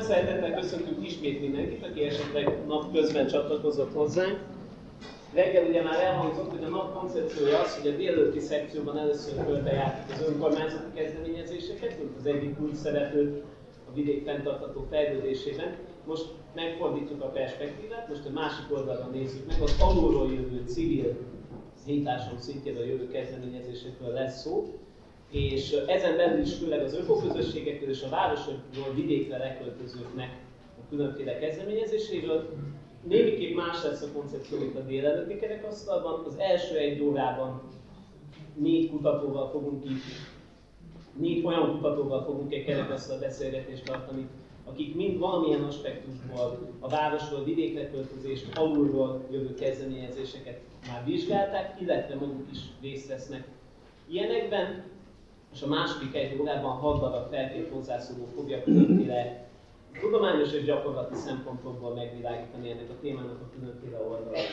Nagy szeretettel köszöntünk ismét mindenkit, aki esetleg napközben csatlakozott hozzánk. Reggel ugye már elhangzott, hogy a nap koncepciója az, hogy a délelőtti szekcióban először körbejártuk az önkormányzati kezdeményezéseket, mint az egyik új szereplő a vidék fenntartható fejlődésében. Most megfordítjuk a perspektívát, most a másik oldalon nézzük meg, az alulról jövő civil hitásom szintjén a jövő kezdeményezésekről lesz szó és ezen belül is főleg az ökoközösségekről és a városokról vidékre leköltözőknek a különféle kezdeményezéséről. Némiképp más lesz a koncepció, mint a délelőtti kerekasztalban. Az első egy órában négy kutatóval fogunk itt, négy olyan kutatóval fogunk egy kerekasztal beszélgetést tartani, akik mind valamilyen aspektusból a városról, vidékre költözést, alulról jövő kezdeményezéseket már vizsgálták, illetve maguk is részt vesznek ilyenekben és a második egy órában hat darab feltét hozzászóló fogja különféle tudományos és gyakorlati szempontokból megvilágítani ennek a témának a különféle oldalait.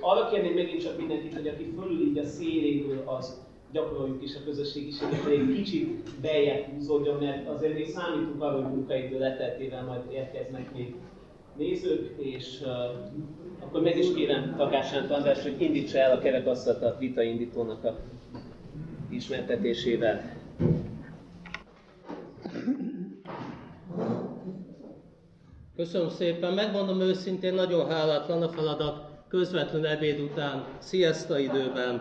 Arra kérném megint csak mindenkit, hogy aki fölül így a széléről, az gyakoroljuk is a közösségiséget, egy kicsit beljebb húzódjon, mert azért még számítunk arra, hogy munkaidő leteltével majd érkeznek még nézők, és uh, akkor meg is kérem Takásánt András, hogy indítsa el a kerekasztalt a vitaindítónak a ismertetésével. Köszönöm szépen, megmondom őszintén, nagyon hálátlan a feladat közvetlen ebéd után, siesta időben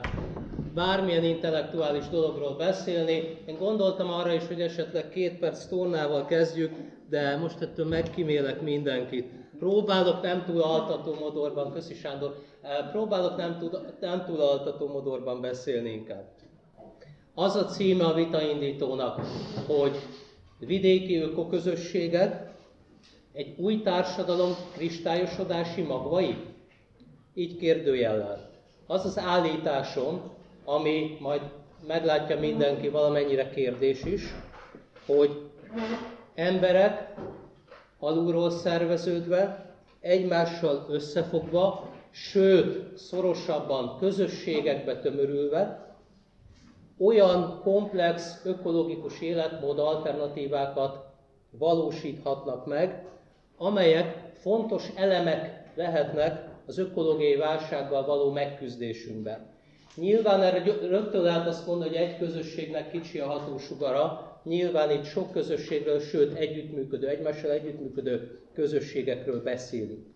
bármilyen intellektuális dologról beszélni. Én gondoltam arra is, hogy esetleg két perc tornával kezdjük, de most ettől megkímélek mindenkit. Próbálok nem túl altató modorban, köszi Sándor, próbálok nem túl, nem túl altató modorban beszélni inkább. Az a címe a vitaindítónak, hogy vidéki ökoközösségek, egy új társadalom kristályosodási magvai? Így kérdőjellel. Az az állításom, ami majd meglátja mindenki valamennyire kérdés is, hogy emberek alulról szerveződve, egymással összefogva, sőt, szorosabban közösségekbe tömörülve, olyan komplex ökológikus életmód alternatívákat valósíthatnak meg, amelyek fontos elemek lehetnek az ökológiai válsággal való megküzdésünkben. Nyilván erre rögtön lehet azt mondani, hogy egy közösségnek kicsi a hatósugara, nyilván itt sok közösségről, sőt együttműködő, egymással együttműködő közösségekről beszélünk.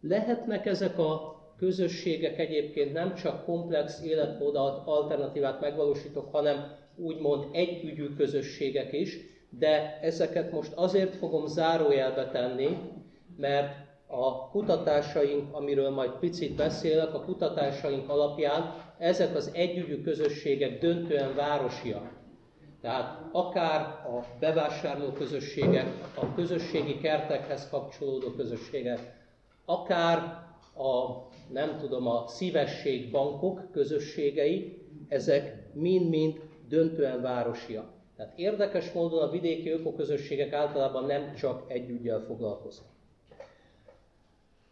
Lehetnek ezek a közösségek egyébként nem csak komplex életmód alternatívát megvalósítok, hanem úgymond együgyű közösségek is, de ezeket most azért fogom zárójelbe tenni, mert a kutatásaink, amiről majd picit beszélek, a kutatásaink alapján ezek az együgyű közösségek döntően városiak. Tehát akár a bevásárló közösségek, a közösségi kertekhez kapcsolódó közösségek, akár a nem tudom, a szívességbankok közösségei, ezek mind-mind döntően városiak. Tehát érdekes módon a vidéki ökoközösségek általában nem csak együgyel foglalkoznak.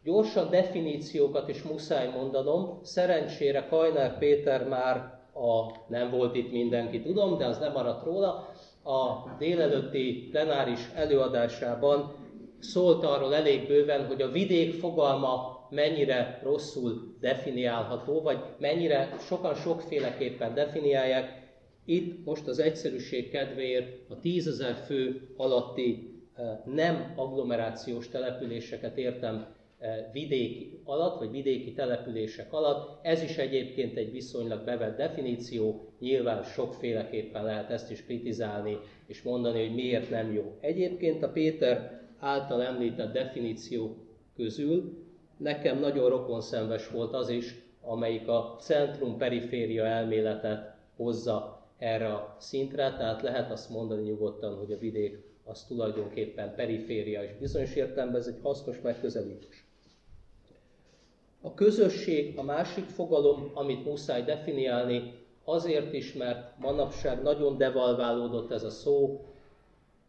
Gyorsan definíciókat is muszáj mondanom. Szerencsére Kajnár Péter már a, nem volt itt mindenki, tudom, de az nem maradt róla, a délelőtti plenáris előadásában szólt arról elég bőven, hogy a vidék fogalma mennyire rosszul definiálható, vagy mennyire sokan sokféleképpen definiálják. Itt most az egyszerűség kedvéért a tízezer fő alatti eh, nem agglomerációs településeket értem eh, vidéki alatt, vagy vidéki települések alatt. Ez is egyébként egy viszonylag bevett definíció, nyilván sokféleképpen lehet ezt is kritizálni, és mondani, hogy miért nem jó. Egyébként a Péter által említett definíció közül nekem nagyon rokonszenves volt az is, amelyik a centrum-periféria elméletet hozza erre a szintre, tehát lehet azt mondani nyugodtan, hogy a vidék az tulajdonképpen periféria, és bizonyos értelemben ez egy hasznos megközelítés. A közösség a másik fogalom, amit muszáj definiálni, azért is, mert manapság nagyon devalválódott ez a szó,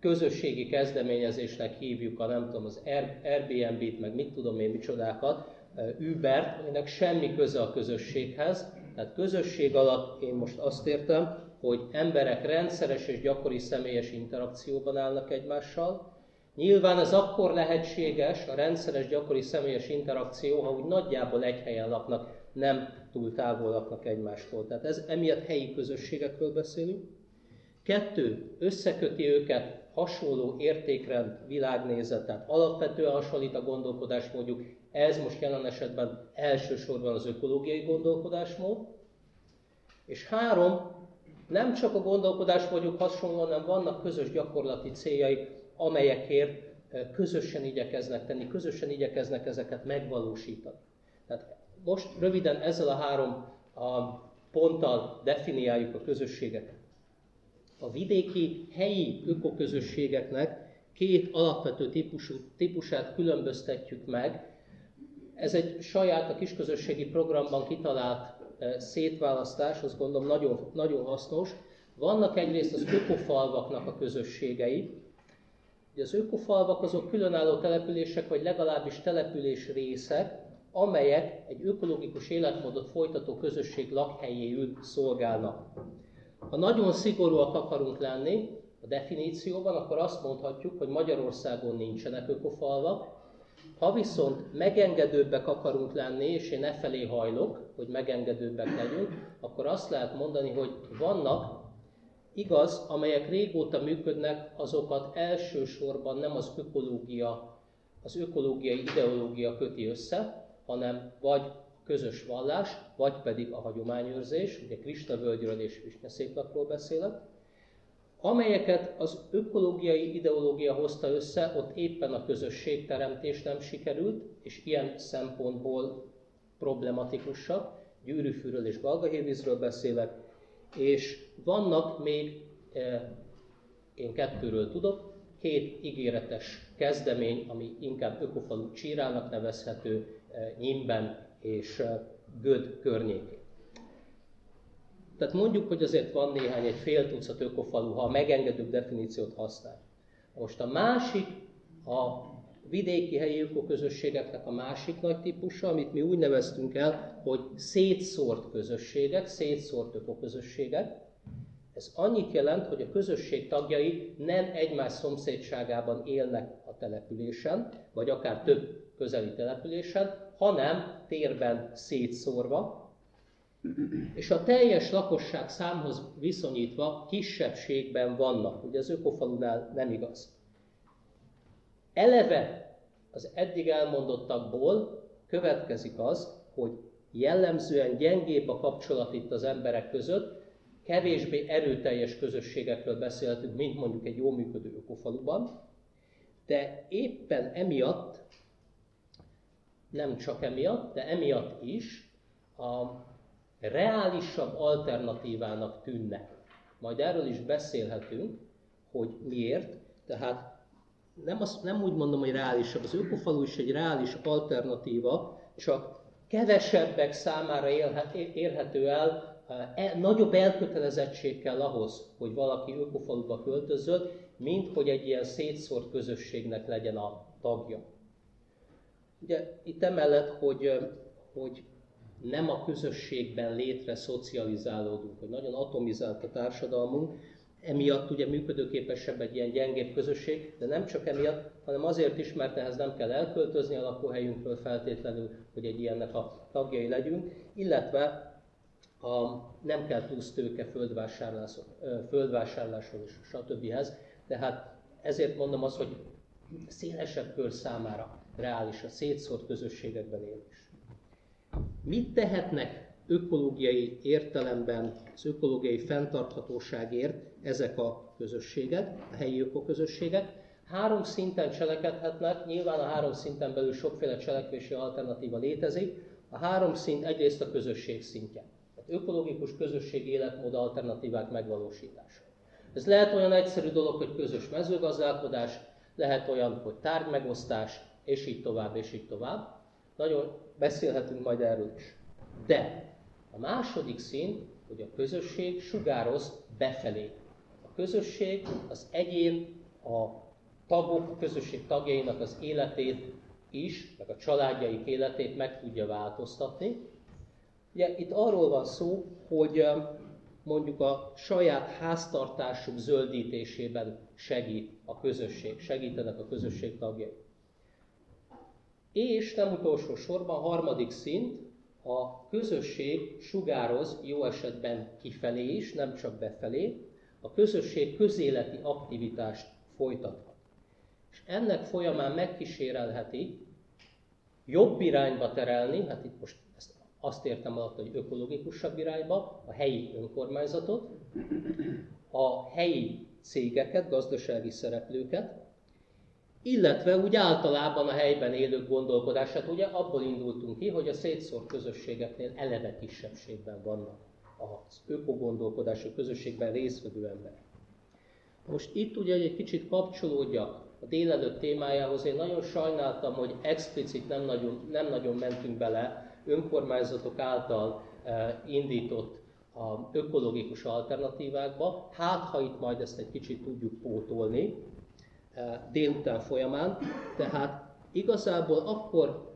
közösségi kezdeményezésnek hívjuk a nem tudom, az Airbnb-t, meg mit tudom én micsodákat, Uber-t, aminek semmi köze a közösséghez. Tehát közösség alatt én most azt értem, hogy emberek rendszeres és gyakori személyes interakcióban állnak egymással. Nyilván ez akkor lehetséges, a rendszeres gyakori személyes interakció, ha úgy nagyjából egy helyen laknak, nem túl távol laknak egymástól. Tehát ez emiatt helyi közösségekről beszélünk. Kettő, összeköti őket hasonló értékrend, világnézet, tehát alapvetően hasonlít a gondolkodásmódjuk, ez most jelen esetben elsősorban az ökológiai gondolkodásmód. És három, nem csak a gondolkodásmódjuk hasonló, hanem vannak közös gyakorlati céljai, amelyekért közösen igyekeznek tenni, közösen igyekeznek ezeket megvalósítani. Tehát most röviden ezzel a három a ponttal definiáljuk a közösségeket. A vidéki helyi ökoközösségeknek két alapvető típusú, típusát különböztetjük meg. Ez egy saját a kisközösségi programban kitalált e, szétválasztás, azt gondolom nagyon, nagyon hasznos. Vannak egyrészt az ökofalvaknak a közösségei. Ugye az ökofalvak azok különálló települések, vagy legalábbis település részek, amelyek egy ökológikus életmódot folytató közösség lakhelyéül szolgálnak. Ha nagyon szigorúak akarunk lenni a definícióban, akkor azt mondhatjuk, hogy Magyarországon nincsenek ökofalvak, ha viszont megengedőbbek akarunk lenni, és én e felé hajlok, hogy megengedőbbek legyünk, akkor azt lehet mondani, hogy vannak, igaz, amelyek régóta működnek, azokat elsősorban nem az ökológia, az ökológiai ideológia köti össze, hanem vagy közös vallás, vagy pedig a hagyományőrzés, ugye Krista völgyről és Visnyeszéklakról beszélek, amelyeket az ökológiai ideológia hozta össze, ott éppen a közösségteremtés nem sikerült, és ilyen szempontból problematikusak. Gyűrűfűről és Galgahírvízről beszélek, és vannak még, eh, én kettőről tudok, két ígéretes kezdemény, ami inkább ökofalu csírának nevezhető, eh, Nyimben és Göd környékén. Tehát mondjuk, hogy azért van néhány, egy fél tucat ökofalu, ha a megengedőbb definíciót használ. Most a másik, a vidéki helyi ökoközösségeknek a másik nagy típusa, amit mi úgy neveztünk el, hogy szétszórt közösségek, szétszórt ökoközösségek. Ez annyit jelent, hogy a közösség tagjai nem egymás szomszédságában élnek a településen, vagy akár több közeli településen, hanem térben szétszórva, és a teljes lakosság számhoz viszonyítva kisebbségben vannak. Ugye az ökofalunál nem igaz. Eleve az eddig elmondottakból következik az, hogy jellemzően gyengébb a kapcsolat itt az emberek között, kevésbé erőteljes közösségekről beszélhetünk, mint mondjuk egy jó működő ökofaluban, de éppen emiatt nem csak emiatt, de emiatt is a reálisabb alternatívának tűnnek. Majd erről is beszélhetünk, hogy miért. Tehát nem, azt, nem úgy mondom, hogy reálisabb. Az ökofalu is egy reális alternatíva, csak kevesebbek számára érhető el, e, nagyobb elkötelezettség kell ahhoz, hogy valaki ökofaluba költözön, mint hogy egy ilyen szétszórt közösségnek legyen a tagja. Ugye itt emellett, hogy, hogy nem a közösségben létre szocializálódunk, hogy nagyon atomizált a társadalmunk, emiatt ugye működőképesebb egy ilyen gyengébb közösség, de nem csak emiatt, hanem azért is, mert ehhez nem kell elköltözni a lakóhelyünkről feltétlenül, hogy egy ilyennek a tagjai legyünk, illetve a, nem kell plusz tőke földvásárláshoz és stb. Tehát ezért mondom azt, hogy szélesebb kör számára reális a szétszórt közösségekben élés. Mit tehetnek ökológiai értelemben, az ökológiai fenntarthatóságért ezek a közösségek, a helyi ökoközösségek? Három szinten cselekedhetnek, nyilván a három szinten belül sokféle cselekvési alternatíva létezik. A három szint egyrészt a közösség szintje. Tehát ökológikus közösségi életmód alternatívák megvalósítása. Ez lehet olyan egyszerű dolog, hogy közös mezőgazdálkodás, lehet olyan, hogy tárgymegosztás, és így tovább, és így tovább. Nagyon beszélhetünk majd erről is. De a második szint, hogy a közösség sugároz befelé. A közösség, az egyén, a tagok, a közösség tagjainak az életét is, meg a családjaik életét meg tudja változtatni. Ugye itt arról van szó, hogy mondjuk a saját háztartásuk zöldítésében segít a közösség, segítenek a közösség tagjai. És nem utolsó sorban, harmadik szint, a közösség sugároz jó esetben kifelé is, nem csak befelé, a közösség közéleti aktivitást folytathat. És ennek folyamán megkísérelheti jobb irányba terelni, hát itt most ezt azt értem alatt, hogy ökológikusabb irányba, a helyi önkormányzatot, a helyi cégeket, gazdasági szereplőket, illetve úgy általában a helyben élők gondolkodását, ugye abból indultunk ki, hogy a szétszórt közösségeknél eleve kisebbségben vannak az ökogondolkodású közösségben résztvevő emberek. Most itt ugye egy kicsit kapcsolódjak a délelőtt témájához, én nagyon sajnáltam, hogy explicit nem nagyon, nem nagyon mentünk bele önkormányzatok által eh, indított a ökológikus alternatívákba. Hát, ha itt majd ezt egy kicsit tudjuk pótolni délután folyamán, tehát igazából akkor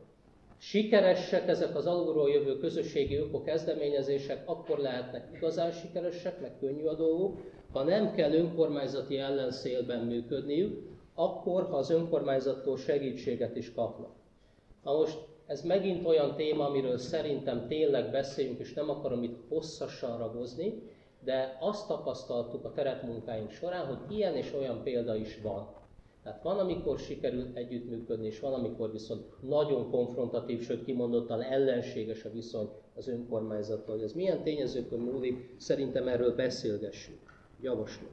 sikeresek ezek az alulról jövő közösségi öko kezdeményezések, akkor lehetnek igazán sikeresek, meg könnyű a dolguk, ha nem kell önkormányzati ellenszélben működniük, akkor, ha az önkormányzattól segítséget is kapnak. Na most ez megint olyan téma, amiről szerintem tényleg beszéljünk, és nem akarom itt hosszasan ragozni, de azt tapasztaltuk a terepmunkáink során, hogy ilyen és olyan példa is van. Tehát van, amikor sikerül együttműködni, és van, amikor viszont nagyon konfrontatív, sőt kimondottan ellenséges a viszony az önkormányzattal. Hogy ez milyen tényezőkön múlik, szerintem erről beszélgessünk. Javaslom.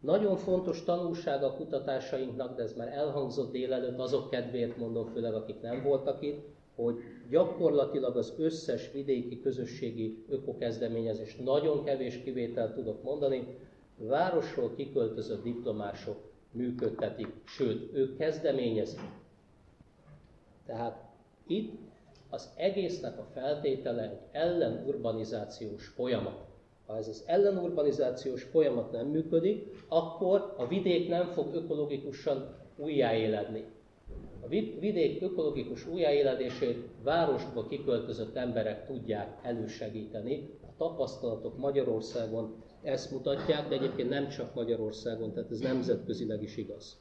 Nagyon fontos tanulság a kutatásainknak, de ez már elhangzott délelőtt, azok kedvéért mondom, főleg akik nem voltak itt, hogy gyakorlatilag az összes vidéki közösségi ökokezdeményezés, nagyon kevés kivételt tudok mondani, városról kiköltözött diplomások működtetik, sőt, ők kezdeményezik. Tehát itt az egésznek a feltétele egy ellenurbanizációs folyamat. Ha ez az ellenurbanizációs folyamat nem működik, akkor a vidék nem fog ökológikusan újjáéledni. A vidék ökológikus újjáéledését városba kiköltözött emberek tudják elősegíteni. A tapasztalatok Magyarországon ezt mutatják, de egyébként nem csak Magyarországon, tehát ez nemzetközileg is igaz.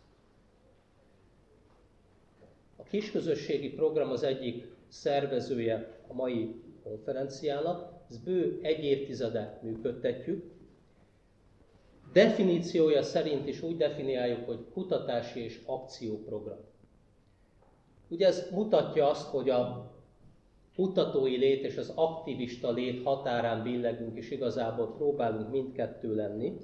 A kisközösségi program az egyik szervezője a mai konferenciának, ez bő egy évtizede működtetjük. Definíciója szerint is úgy definiáljuk, hogy kutatási és akcióprogram. Ugye ez mutatja azt, hogy a kutatói lét és az aktivista lét határán billegünk, és igazából próbálunk mindkettő lenni.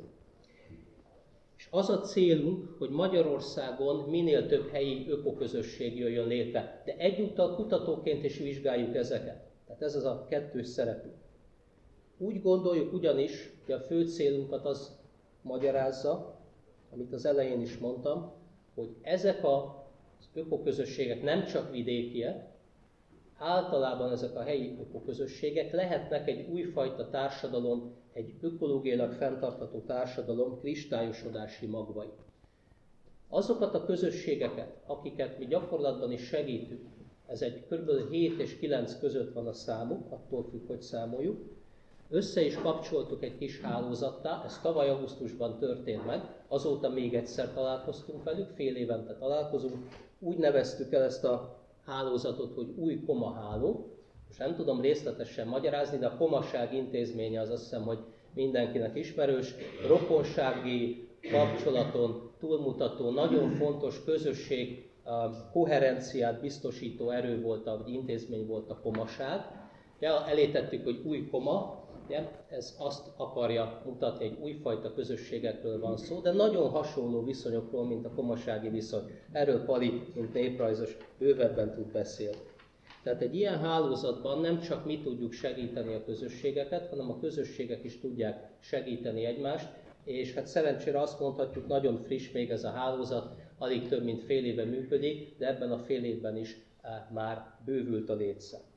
És az a célunk, hogy Magyarországon minél több helyi ökoközösség jöjjön létre, de egyúttal kutatóként is vizsgáljuk ezeket. Tehát ez az a kettős szerepünk. Úgy gondoljuk ugyanis, hogy a fő célunkat az magyarázza, amit az elején is mondtam, hogy ezek az ökoközösségek nem csak vidékiek, általában ezek a helyi ökoközösségek lehetnek egy újfajta társadalom, egy ökológiailag fenntartható társadalom kristályosodási magvai. Azokat a közösségeket, akiket mi gyakorlatban is segítünk, ez egy kb. 7 és 9 között van a számuk, attól függ, hogy számoljuk, össze is kapcsoltuk egy kis hálózattá, ez tavaly augusztusban történt meg, azóta még egyszer találkoztunk velük, fél évente találkozunk, úgy neveztük el ezt a hálózatot, hogy új koma háló. Most nem tudom részletesen magyarázni, de a komaság intézménye az azt hiszem, hogy mindenkinek ismerős, rokonsági kapcsolaton túlmutató, nagyon fontos közösség, koherenciát biztosító erő volt, vagy intézmény volt a komaság. Ja, elétettük, hogy új koma, Ugye? Ez azt akarja mutatni, egy újfajta közösségekről van szó, de nagyon hasonló viszonyokról, mint a komasági viszony. Erről Pali, mint néprajzos, bővebben tud beszélni. Tehát egy ilyen hálózatban nem csak mi tudjuk segíteni a közösségeket, hanem a közösségek is tudják segíteni egymást, és hát szerencsére azt mondhatjuk, nagyon friss még ez a hálózat, alig több mint fél éve működik, de ebben a fél évben is eh, már bővült a létszám.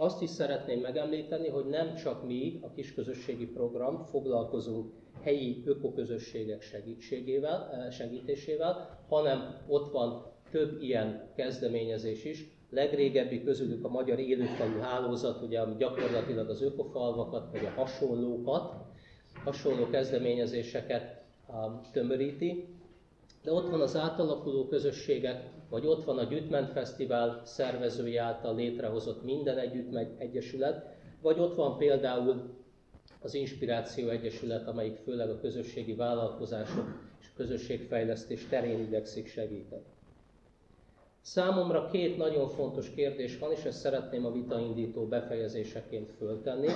Azt is szeretném megemlíteni, hogy nem csak mi, a kisközösségi program foglalkozunk helyi ökoközösségek segítségével, eh, segítésével, hanem ott van több ilyen kezdeményezés is, legrégebbi közülük a Magyar Élőfalu Hálózat, ugye, ami gyakorlatilag az ökofalvakat, vagy a hasonlókat, hasonló kezdeményezéseket um, tömöríti. De ott van az átalakuló közösségek, vagy ott van a Gyütment Fesztivál szervezői által létrehozott minden együtt egyesület, vagy ott van például az Inspiráció Egyesület, amelyik főleg a közösségi vállalkozások és a közösségfejlesztés terén igyekszik segíteni. Számomra két nagyon fontos kérdés van, és ezt szeretném a vitaindító befejezéseként föltenni,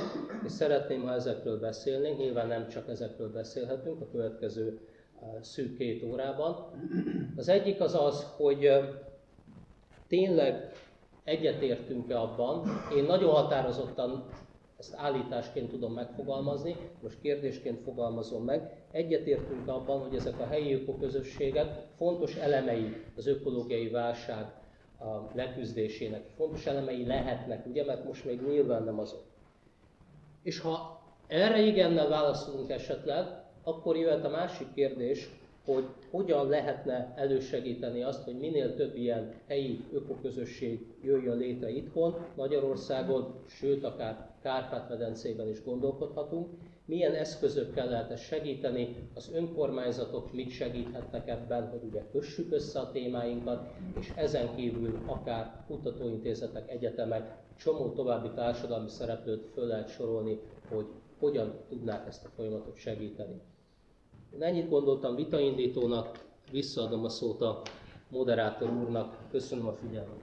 és szeretném, ha ezekről beszélnénk, nyilván nem csak ezekről beszélhetünk a következő szűk két órában. Az egyik az az, hogy tényleg egyetértünk-e abban, én nagyon határozottan ezt állításként tudom megfogalmazni, most kérdésként fogalmazom meg, egyetértünk abban, hogy ezek a helyi ökoközösségek fontos elemei az ökológiai válság a leküzdésének, fontos elemei lehetnek, ugye, mert most még nyilván nem azok. És ha erre igennel válaszolunk esetleg, akkor jöhet a másik kérdés, hogy hogyan lehetne elősegíteni azt, hogy minél több ilyen helyi ökoközösség jöjjön létre itthon, Magyarországon, sőt akár Kárpát-medencében is gondolkodhatunk, milyen eszközökkel lehet ezt segíteni, az önkormányzatok mit segíthetnek ebben, hogy ugye kössük össze a témáinkat, és ezen kívül akár kutatóintézetek, egyetemek, csomó további társadalmi szereplőt föl lehet sorolni, hogy hogyan tudnák ezt a folyamatot segíteni. Én ennyit gondoltam vitaindítónak, visszaadom a szót a moderátor úrnak. Köszönöm a figyelmet.